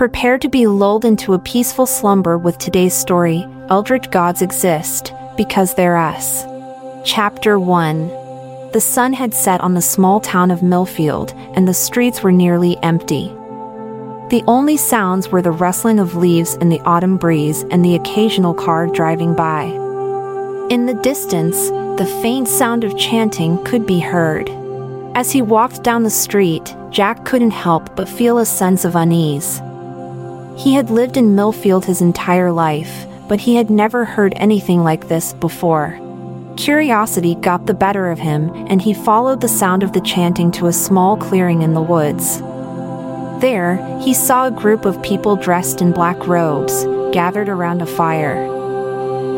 Prepare to be lulled into a peaceful slumber with today's story Eldritch Gods Exist, because they're us. Chapter 1 The sun had set on the small town of Millfield, and the streets were nearly empty. The only sounds were the rustling of leaves in the autumn breeze and the occasional car driving by. In the distance, the faint sound of chanting could be heard. As he walked down the street, Jack couldn't help but feel a sense of unease. He had lived in Millfield his entire life, but he had never heard anything like this before. Curiosity got the better of him, and he followed the sound of the chanting to a small clearing in the woods. There, he saw a group of people dressed in black robes, gathered around a fire.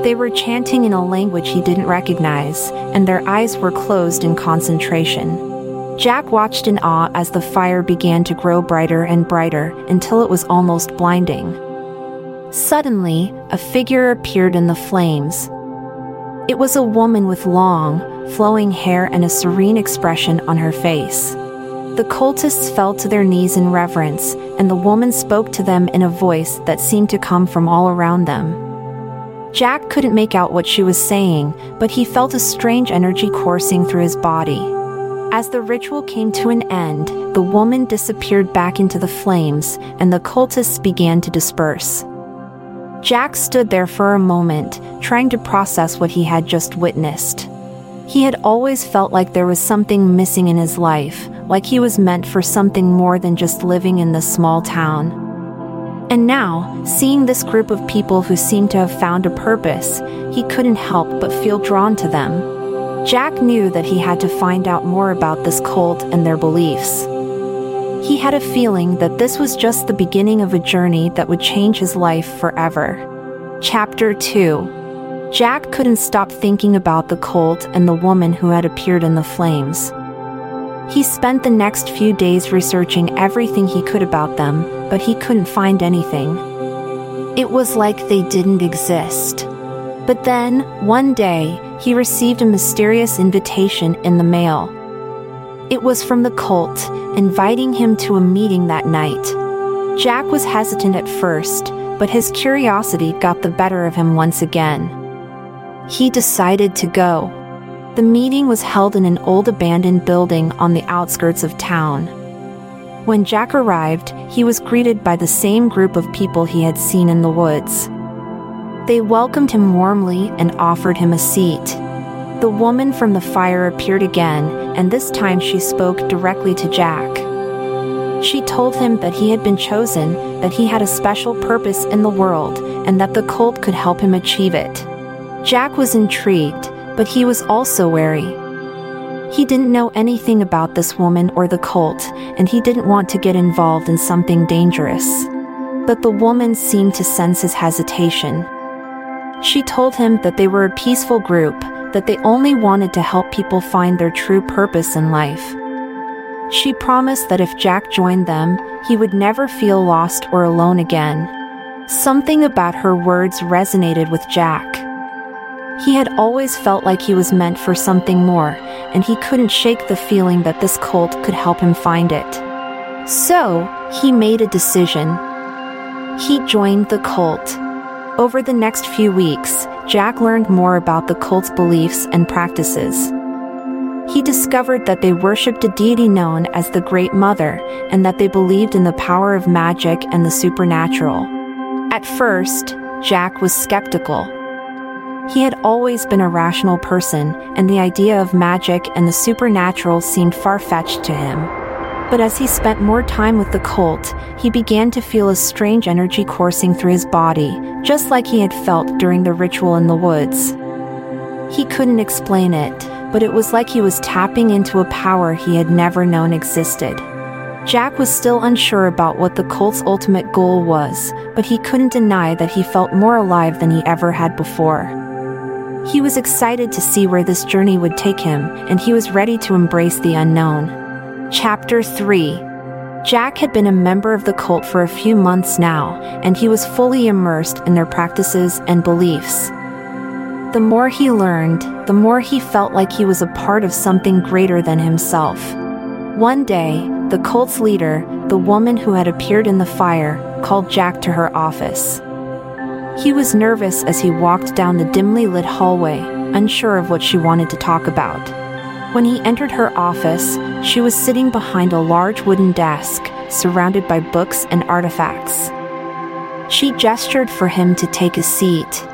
They were chanting in a language he didn't recognize, and their eyes were closed in concentration. Jack watched in awe as the fire began to grow brighter and brighter until it was almost blinding. Suddenly, a figure appeared in the flames. It was a woman with long, flowing hair and a serene expression on her face. The cultists fell to their knees in reverence, and the woman spoke to them in a voice that seemed to come from all around them. Jack couldn't make out what she was saying, but he felt a strange energy coursing through his body. As the ritual came to an end, the woman disappeared back into the flames, and the cultists began to disperse. Jack stood there for a moment, trying to process what he had just witnessed. He had always felt like there was something missing in his life, like he was meant for something more than just living in this small town. And now, seeing this group of people who seemed to have found a purpose, he couldn't help but feel drawn to them. Jack knew that he had to find out more about this cult and their beliefs. He had a feeling that this was just the beginning of a journey that would change his life forever. Chapter 2 Jack couldn't stop thinking about the cult and the woman who had appeared in the flames. He spent the next few days researching everything he could about them, but he couldn't find anything. It was like they didn't exist. But then, one day, he received a mysterious invitation in the mail. It was from the cult, inviting him to a meeting that night. Jack was hesitant at first, but his curiosity got the better of him once again. He decided to go. The meeting was held in an old abandoned building on the outskirts of town. When Jack arrived, he was greeted by the same group of people he had seen in the woods. They welcomed him warmly and offered him a seat. The woman from the fire appeared again, and this time she spoke directly to Jack. She told him that he had been chosen, that he had a special purpose in the world, and that the cult could help him achieve it. Jack was intrigued, but he was also wary. He didn't know anything about this woman or the cult, and he didn't want to get involved in something dangerous. But the woman seemed to sense his hesitation. She told him that they were a peaceful group, that they only wanted to help people find their true purpose in life. She promised that if Jack joined them, he would never feel lost or alone again. Something about her words resonated with Jack. He had always felt like he was meant for something more, and he couldn't shake the feeling that this cult could help him find it. So, he made a decision. He joined the cult. Over the next few weeks, Jack learned more about the cult's beliefs and practices. He discovered that they worshipped a deity known as the Great Mother and that they believed in the power of magic and the supernatural. At first, Jack was skeptical. He had always been a rational person, and the idea of magic and the supernatural seemed far fetched to him. But as he spent more time with the cult, he began to feel a strange energy coursing through his body, just like he had felt during the ritual in the woods. He couldn't explain it, but it was like he was tapping into a power he had never known existed. Jack was still unsure about what the cult's ultimate goal was, but he couldn't deny that he felt more alive than he ever had before. He was excited to see where this journey would take him, and he was ready to embrace the unknown. Chapter 3 Jack had been a member of the cult for a few months now, and he was fully immersed in their practices and beliefs. The more he learned, the more he felt like he was a part of something greater than himself. One day, the cult's leader, the woman who had appeared in the fire, called Jack to her office. He was nervous as he walked down the dimly lit hallway, unsure of what she wanted to talk about. When he entered her office, she was sitting behind a large wooden desk, surrounded by books and artifacts. She gestured for him to take a seat.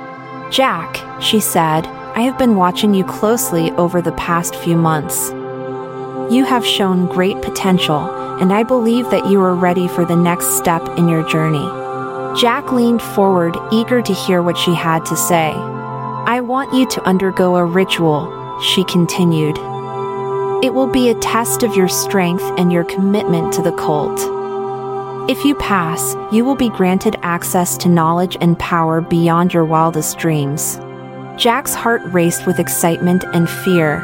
Jack, she said, I have been watching you closely over the past few months. You have shown great potential, and I believe that you are ready for the next step in your journey. Jack leaned forward, eager to hear what she had to say. I want you to undergo a ritual, she continued. It will be a test of your strength and your commitment to the cult. If you pass, you will be granted access to knowledge and power beyond your wildest dreams. Jack's heart raced with excitement and fear.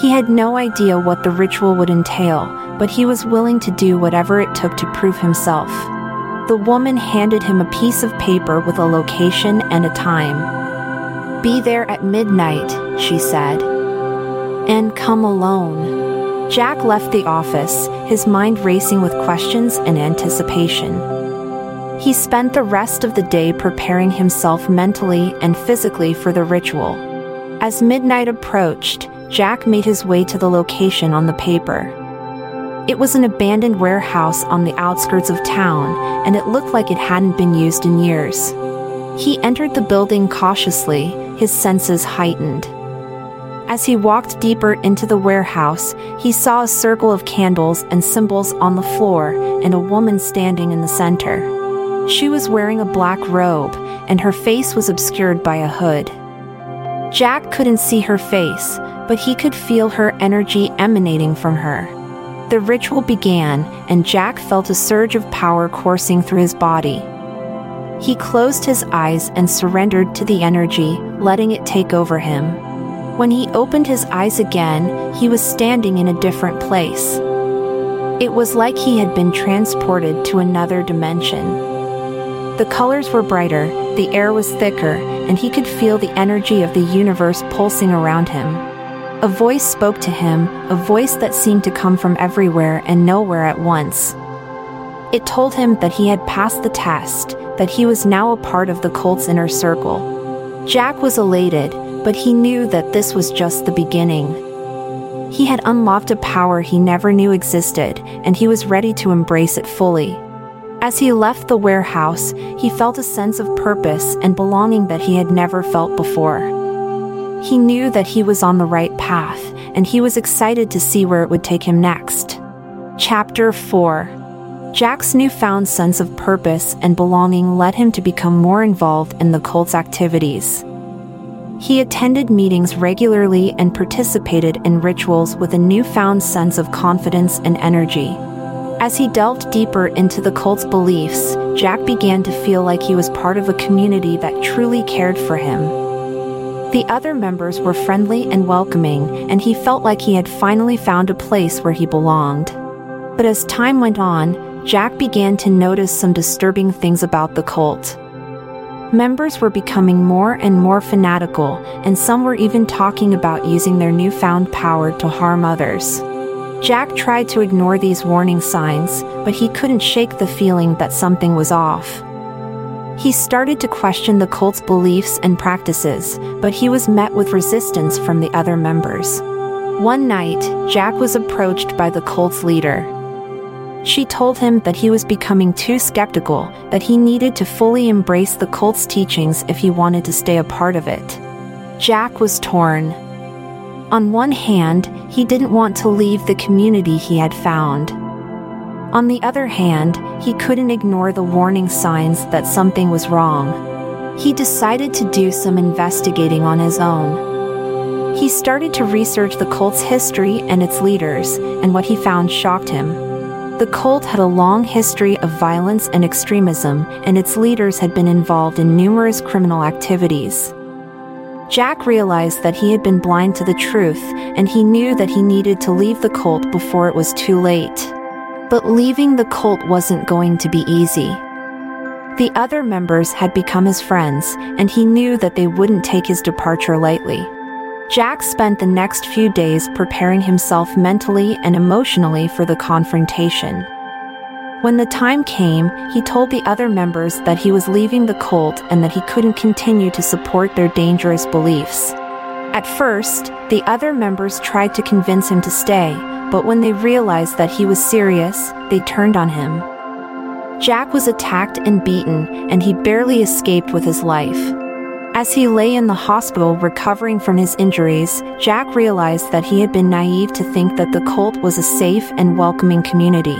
He had no idea what the ritual would entail, but he was willing to do whatever it took to prove himself. The woman handed him a piece of paper with a location and a time. Be there at midnight, she said. And come alone. Jack left the office, his mind racing with questions and anticipation. He spent the rest of the day preparing himself mentally and physically for the ritual. As midnight approached, Jack made his way to the location on the paper. It was an abandoned warehouse on the outskirts of town, and it looked like it hadn't been used in years. He entered the building cautiously, his senses heightened. As he walked deeper into the warehouse, he saw a circle of candles and symbols on the floor and a woman standing in the center. She was wearing a black robe, and her face was obscured by a hood. Jack couldn't see her face, but he could feel her energy emanating from her. The ritual began, and Jack felt a surge of power coursing through his body. He closed his eyes and surrendered to the energy, letting it take over him. When he opened his eyes again, he was standing in a different place. It was like he had been transported to another dimension. The colors were brighter, the air was thicker, and he could feel the energy of the universe pulsing around him. A voice spoke to him, a voice that seemed to come from everywhere and nowhere at once. It told him that he had passed the test, that he was now a part of the cult's inner circle. Jack was elated, but he knew that this was just the beginning. He had unlocked a power he never knew existed, and he was ready to embrace it fully. As he left the warehouse, he felt a sense of purpose and belonging that he had never felt before. He knew that he was on the right path, and he was excited to see where it would take him next. Chapter 4 Jack's newfound sense of purpose and belonging led him to become more involved in the cult's activities. He attended meetings regularly and participated in rituals with a newfound sense of confidence and energy. As he delved deeper into the cult's beliefs, Jack began to feel like he was part of a community that truly cared for him. The other members were friendly and welcoming, and he felt like he had finally found a place where he belonged. But as time went on, Jack began to notice some disturbing things about the cult. Members were becoming more and more fanatical, and some were even talking about using their newfound power to harm others. Jack tried to ignore these warning signs, but he couldn't shake the feeling that something was off. He started to question the cult's beliefs and practices, but he was met with resistance from the other members. One night, Jack was approached by the cult's leader. She told him that he was becoming too skeptical, that he needed to fully embrace the cult's teachings if he wanted to stay a part of it. Jack was torn. On one hand, he didn't want to leave the community he had found. On the other hand, he couldn't ignore the warning signs that something was wrong. He decided to do some investigating on his own. He started to research the cult's history and its leaders, and what he found shocked him. The cult had a long history of violence and extremism, and its leaders had been involved in numerous criminal activities. Jack realized that he had been blind to the truth, and he knew that he needed to leave the cult before it was too late. But leaving the cult wasn't going to be easy. The other members had become his friends, and he knew that they wouldn't take his departure lightly. Jack spent the next few days preparing himself mentally and emotionally for the confrontation. When the time came, he told the other members that he was leaving the cult and that he couldn't continue to support their dangerous beliefs. At first, the other members tried to convince him to stay, but when they realized that he was serious, they turned on him. Jack was attacked and beaten, and he barely escaped with his life. As he lay in the hospital recovering from his injuries, Jack realized that he had been naive to think that the cult was a safe and welcoming community.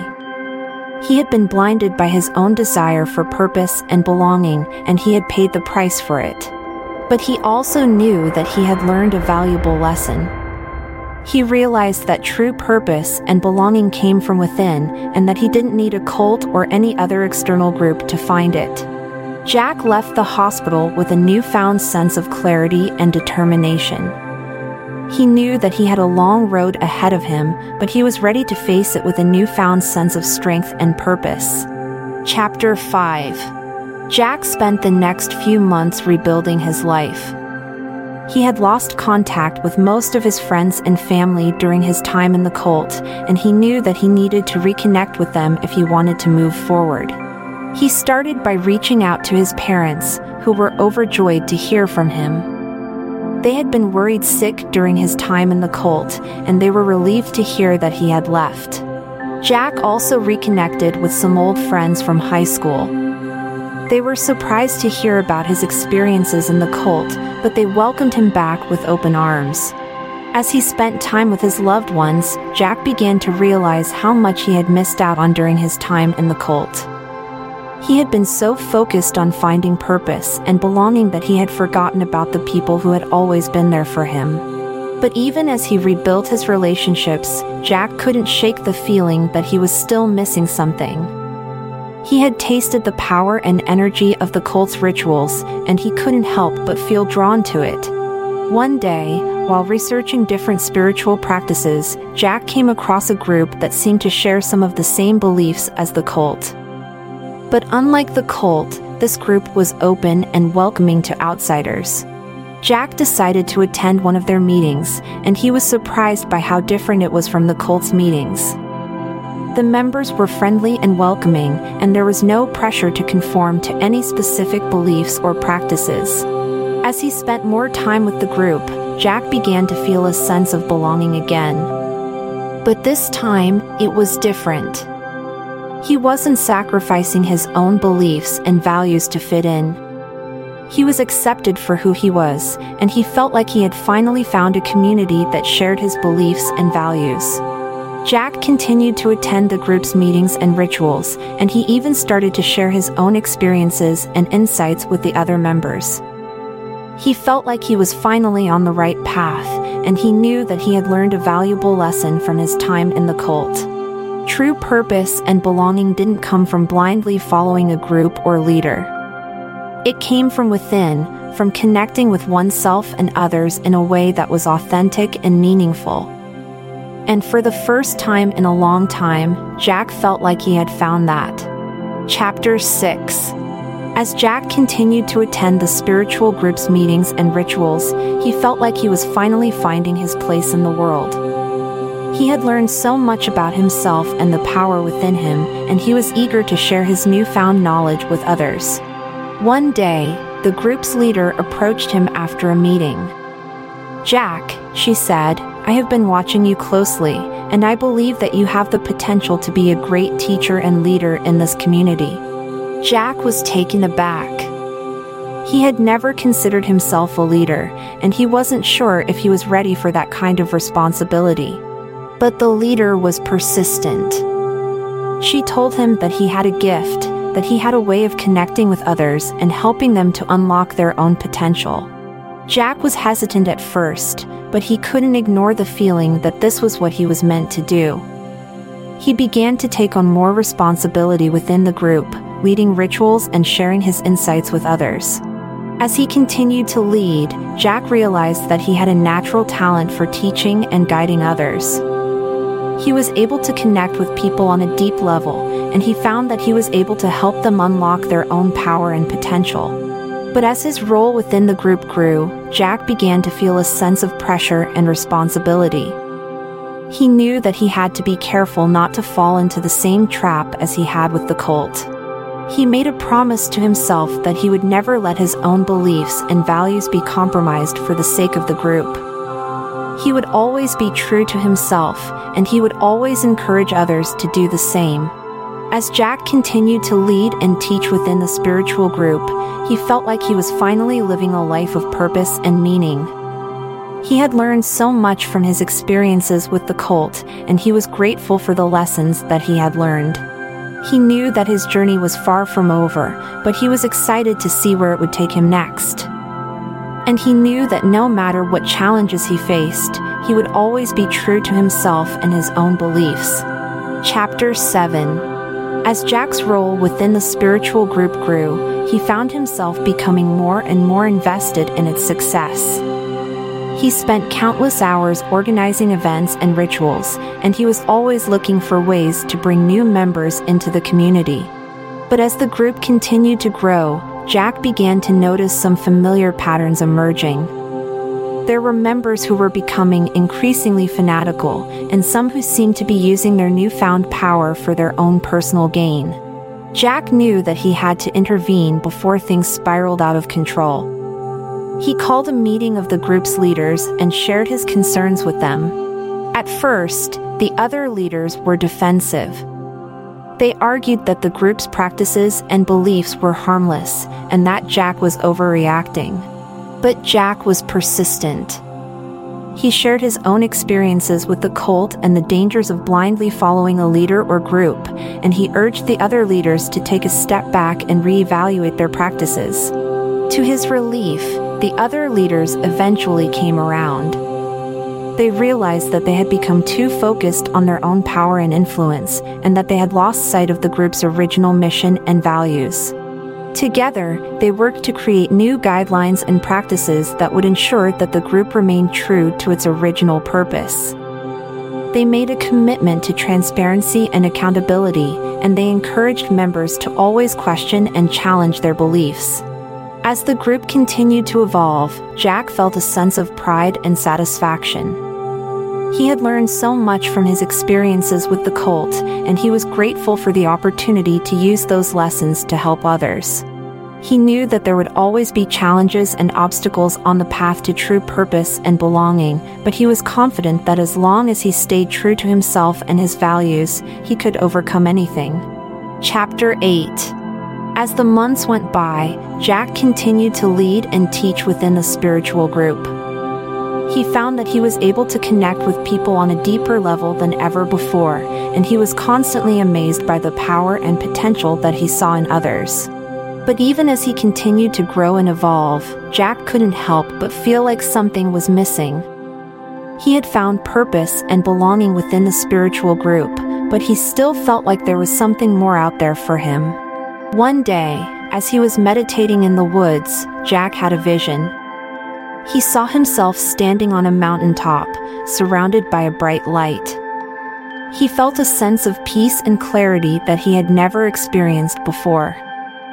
He had been blinded by his own desire for purpose and belonging, and he had paid the price for it. But he also knew that he had learned a valuable lesson. He realized that true purpose and belonging came from within, and that he didn't need a cult or any other external group to find it. Jack left the hospital with a newfound sense of clarity and determination. He knew that he had a long road ahead of him, but he was ready to face it with a newfound sense of strength and purpose. Chapter 5 Jack spent the next few months rebuilding his life. He had lost contact with most of his friends and family during his time in the cult, and he knew that he needed to reconnect with them if he wanted to move forward. He started by reaching out to his parents, who were overjoyed to hear from him. They had been worried sick during his time in the cult, and they were relieved to hear that he had left. Jack also reconnected with some old friends from high school. They were surprised to hear about his experiences in the cult, but they welcomed him back with open arms. As he spent time with his loved ones, Jack began to realize how much he had missed out on during his time in the cult. He had been so focused on finding purpose and belonging that he had forgotten about the people who had always been there for him. But even as he rebuilt his relationships, Jack couldn't shake the feeling that he was still missing something. He had tasted the power and energy of the cult's rituals, and he couldn't help but feel drawn to it. One day, while researching different spiritual practices, Jack came across a group that seemed to share some of the same beliefs as the cult. But unlike the cult, this group was open and welcoming to outsiders. Jack decided to attend one of their meetings, and he was surprised by how different it was from the cult's meetings. The members were friendly and welcoming, and there was no pressure to conform to any specific beliefs or practices. As he spent more time with the group, Jack began to feel a sense of belonging again. But this time, it was different. He wasn't sacrificing his own beliefs and values to fit in. He was accepted for who he was, and he felt like he had finally found a community that shared his beliefs and values. Jack continued to attend the group's meetings and rituals, and he even started to share his own experiences and insights with the other members. He felt like he was finally on the right path, and he knew that he had learned a valuable lesson from his time in the cult. True purpose and belonging didn't come from blindly following a group or leader. It came from within, from connecting with oneself and others in a way that was authentic and meaningful. And for the first time in a long time, Jack felt like he had found that. Chapter 6 As Jack continued to attend the spiritual group's meetings and rituals, he felt like he was finally finding his place in the world. He had learned so much about himself and the power within him, and he was eager to share his newfound knowledge with others. One day, the group's leader approached him after a meeting. Jack, she said, I have been watching you closely, and I believe that you have the potential to be a great teacher and leader in this community. Jack was taken aback. He had never considered himself a leader, and he wasn't sure if he was ready for that kind of responsibility. But the leader was persistent. She told him that he had a gift, that he had a way of connecting with others and helping them to unlock their own potential. Jack was hesitant at first, but he couldn't ignore the feeling that this was what he was meant to do. He began to take on more responsibility within the group, leading rituals and sharing his insights with others. As he continued to lead, Jack realized that he had a natural talent for teaching and guiding others. He was able to connect with people on a deep level, and he found that he was able to help them unlock their own power and potential. But as his role within the group grew, Jack began to feel a sense of pressure and responsibility. He knew that he had to be careful not to fall into the same trap as he had with the cult. He made a promise to himself that he would never let his own beliefs and values be compromised for the sake of the group. He would always be true to himself, and he would always encourage others to do the same. As Jack continued to lead and teach within the spiritual group, he felt like he was finally living a life of purpose and meaning. He had learned so much from his experiences with the cult, and he was grateful for the lessons that he had learned. He knew that his journey was far from over, but he was excited to see where it would take him next. And he knew that no matter what challenges he faced, he would always be true to himself and his own beliefs. Chapter 7 As Jack's role within the spiritual group grew, he found himself becoming more and more invested in its success. He spent countless hours organizing events and rituals, and he was always looking for ways to bring new members into the community. But as the group continued to grow, Jack began to notice some familiar patterns emerging. There were members who were becoming increasingly fanatical, and some who seemed to be using their newfound power for their own personal gain. Jack knew that he had to intervene before things spiraled out of control. He called a meeting of the group's leaders and shared his concerns with them. At first, the other leaders were defensive. They argued that the group's practices and beliefs were harmless and that Jack was overreacting. But Jack was persistent. He shared his own experiences with the cult and the dangers of blindly following a leader or group, and he urged the other leaders to take a step back and reevaluate their practices. To his relief, the other leaders eventually came around. They realized that they had become too focused on their own power and influence, and that they had lost sight of the group's original mission and values. Together, they worked to create new guidelines and practices that would ensure that the group remained true to its original purpose. They made a commitment to transparency and accountability, and they encouraged members to always question and challenge their beliefs. As the group continued to evolve, Jack felt a sense of pride and satisfaction. He had learned so much from his experiences with the cult, and he was grateful for the opportunity to use those lessons to help others. He knew that there would always be challenges and obstacles on the path to true purpose and belonging, but he was confident that as long as he stayed true to himself and his values, he could overcome anything. Chapter 8 as the months went by, Jack continued to lead and teach within the spiritual group. He found that he was able to connect with people on a deeper level than ever before, and he was constantly amazed by the power and potential that he saw in others. But even as he continued to grow and evolve, Jack couldn't help but feel like something was missing. He had found purpose and belonging within the spiritual group, but he still felt like there was something more out there for him. One day, as he was meditating in the woods, Jack had a vision. He saw himself standing on a mountaintop, surrounded by a bright light. He felt a sense of peace and clarity that he had never experienced before.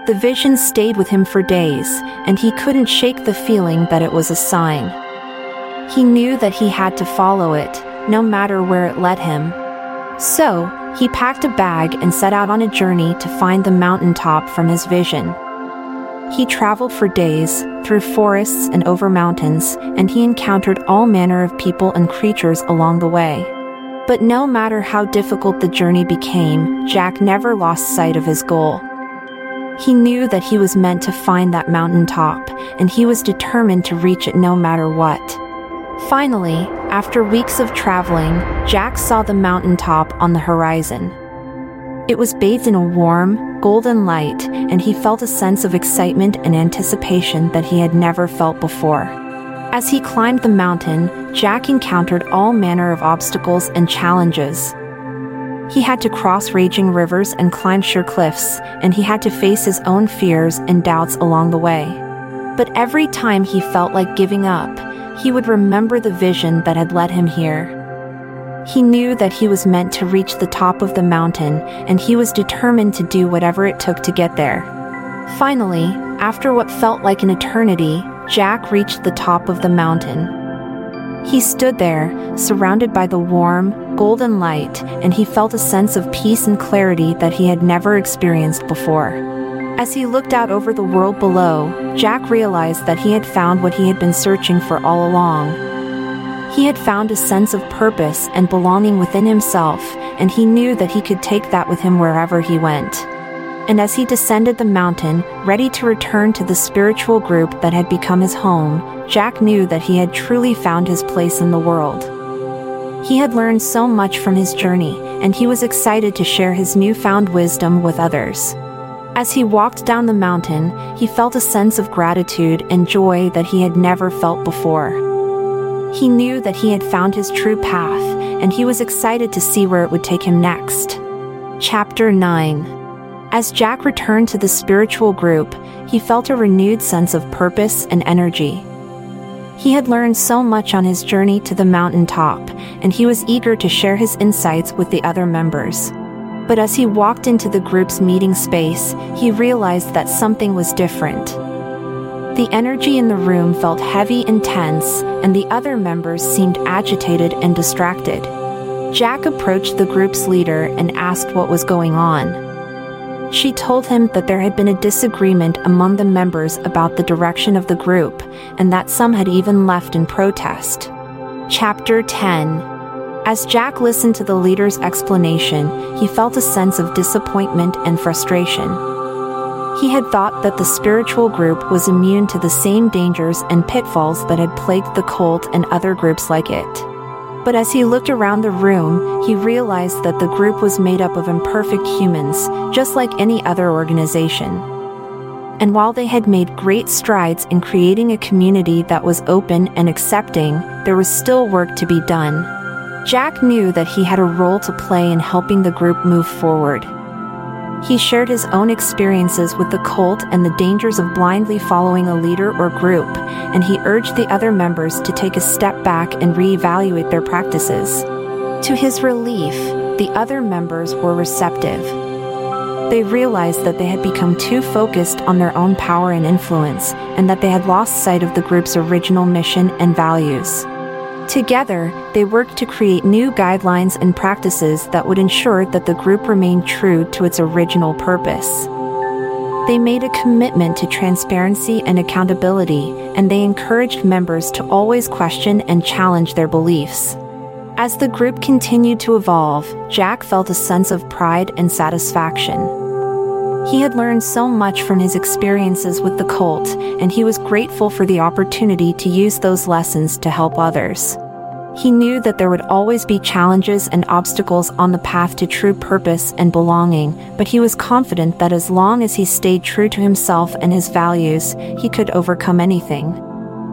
The vision stayed with him for days, and he couldn't shake the feeling that it was a sign. He knew that he had to follow it, no matter where it led him. So, he packed a bag and set out on a journey to find the mountaintop from his vision. He traveled for days, through forests and over mountains, and he encountered all manner of people and creatures along the way. But no matter how difficult the journey became, Jack never lost sight of his goal. He knew that he was meant to find that mountaintop, and he was determined to reach it no matter what. Finally, after weeks of traveling, Jack saw the mountaintop on the horizon. It was bathed in a warm, golden light, and he felt a sense of excitement and anticipation that he had never felt before. As he climbed the mountain, Jack encountered all manner of obstacles and challenges. He had to cross raging rivers and climb sheer cliffs, and he had to face his own fears and doubts along the way. But every time he felt like giving up, he would remember the vision that had led him here. He knew that he was meant to reach the top of the mountain, and he was determined to do whatever it took to get there. Finally, after what felt like an eternity, Jack reached the top of the mountain. He stood there, surrounded by the warm, golden light, and he felt a sense of peace and clarity that he had never experienced before. As he looked out over the world below, Jack realized that he had found what he had been searching for all along. He had found a sense of purpose and belonging within himself, and he knew that he could take that with him wherever he went. And as he descended the mountain, ready to return to the spiritual group that had become his home, Jack knew that he had truly found his place in the world. He had learned so much from his journey, and he was excited to share his newfound wisdom with others. As he walked down the mountain, he felt a sense of gratitude and joy that he had never felt before. He knew that he had found his true path, and he was excited to see where it would take him next. Chapter 9 As Jack returned to the spiritual group, he felt a renewed sense of purpose and energy. He had learned so much on his journey to the mountain top, and he was eager to share his insights with the other members. But as he walked into the group's meeting space, he realized that something was different. The energy in the room felt heavy and tense, and the other members seemed agitated and distracted. Jack approached the group's leader and asked what was going on. She told him that there had been a disagreement among the members about the direction of the group, and that some had even left in protest. Chapter 10 As Jack listened to the leader's explanation, he felt a sense of disappointment and frustration. He had thought that the spiritual group was immune to the same dangers and pitfalls that had plagued the cult and other groups like it. But as he looked around the room, he realized that the group was made up of imperfect humans, just like any other organization. And while they had made great strides in creating a community that was open and accepting, there was still work to be done. Jack knew that he had a role to play in helping the group move forward. He shared his own experiences with the cult and the dangers of blindly following a leader or group, and he urged the other members to take a step back and reevaluate their practices. To his relief, the other members were receptive. They realized that they had become too focused on their own power and influence, and that they had lost sight of the group's original mission and values. Together, they worked to create new guidelines and practices that would ensure that the group remained true to its original purpose. They made a commitment to transparency and accountability, and they encouraged members to always question and challenge their beliefs. As the group continued to evolve, Jack felt a sense of pride and satisfaction. He had learned so much from his experiences with the cult, and he was grateful for the opportunity to use those lessons to help others. He knew that there would always be challenges and obstacles on the path to true purpose and belonging, but he was confident that as long as he stayed true to himself and his values, he could overcome anything.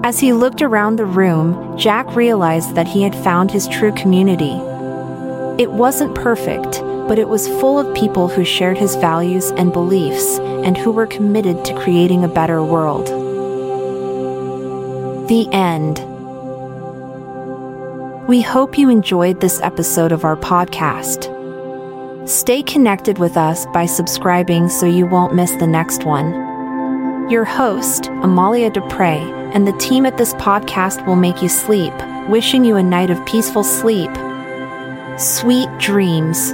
As he looked around the room, Jack realized that he had found his true community. It wasn't perfect, but it was full of people who shared his values and beliefs and who were committed to creating a better world. The end. We hope you enjoyed this episode of our podcast. Stay connected with us by subscribing so you won't miss the next one. Your host, Amalia Dupre, and the team at this podcast will make you sleep, wishing you a night of peaceful sleep. Sweet dreams.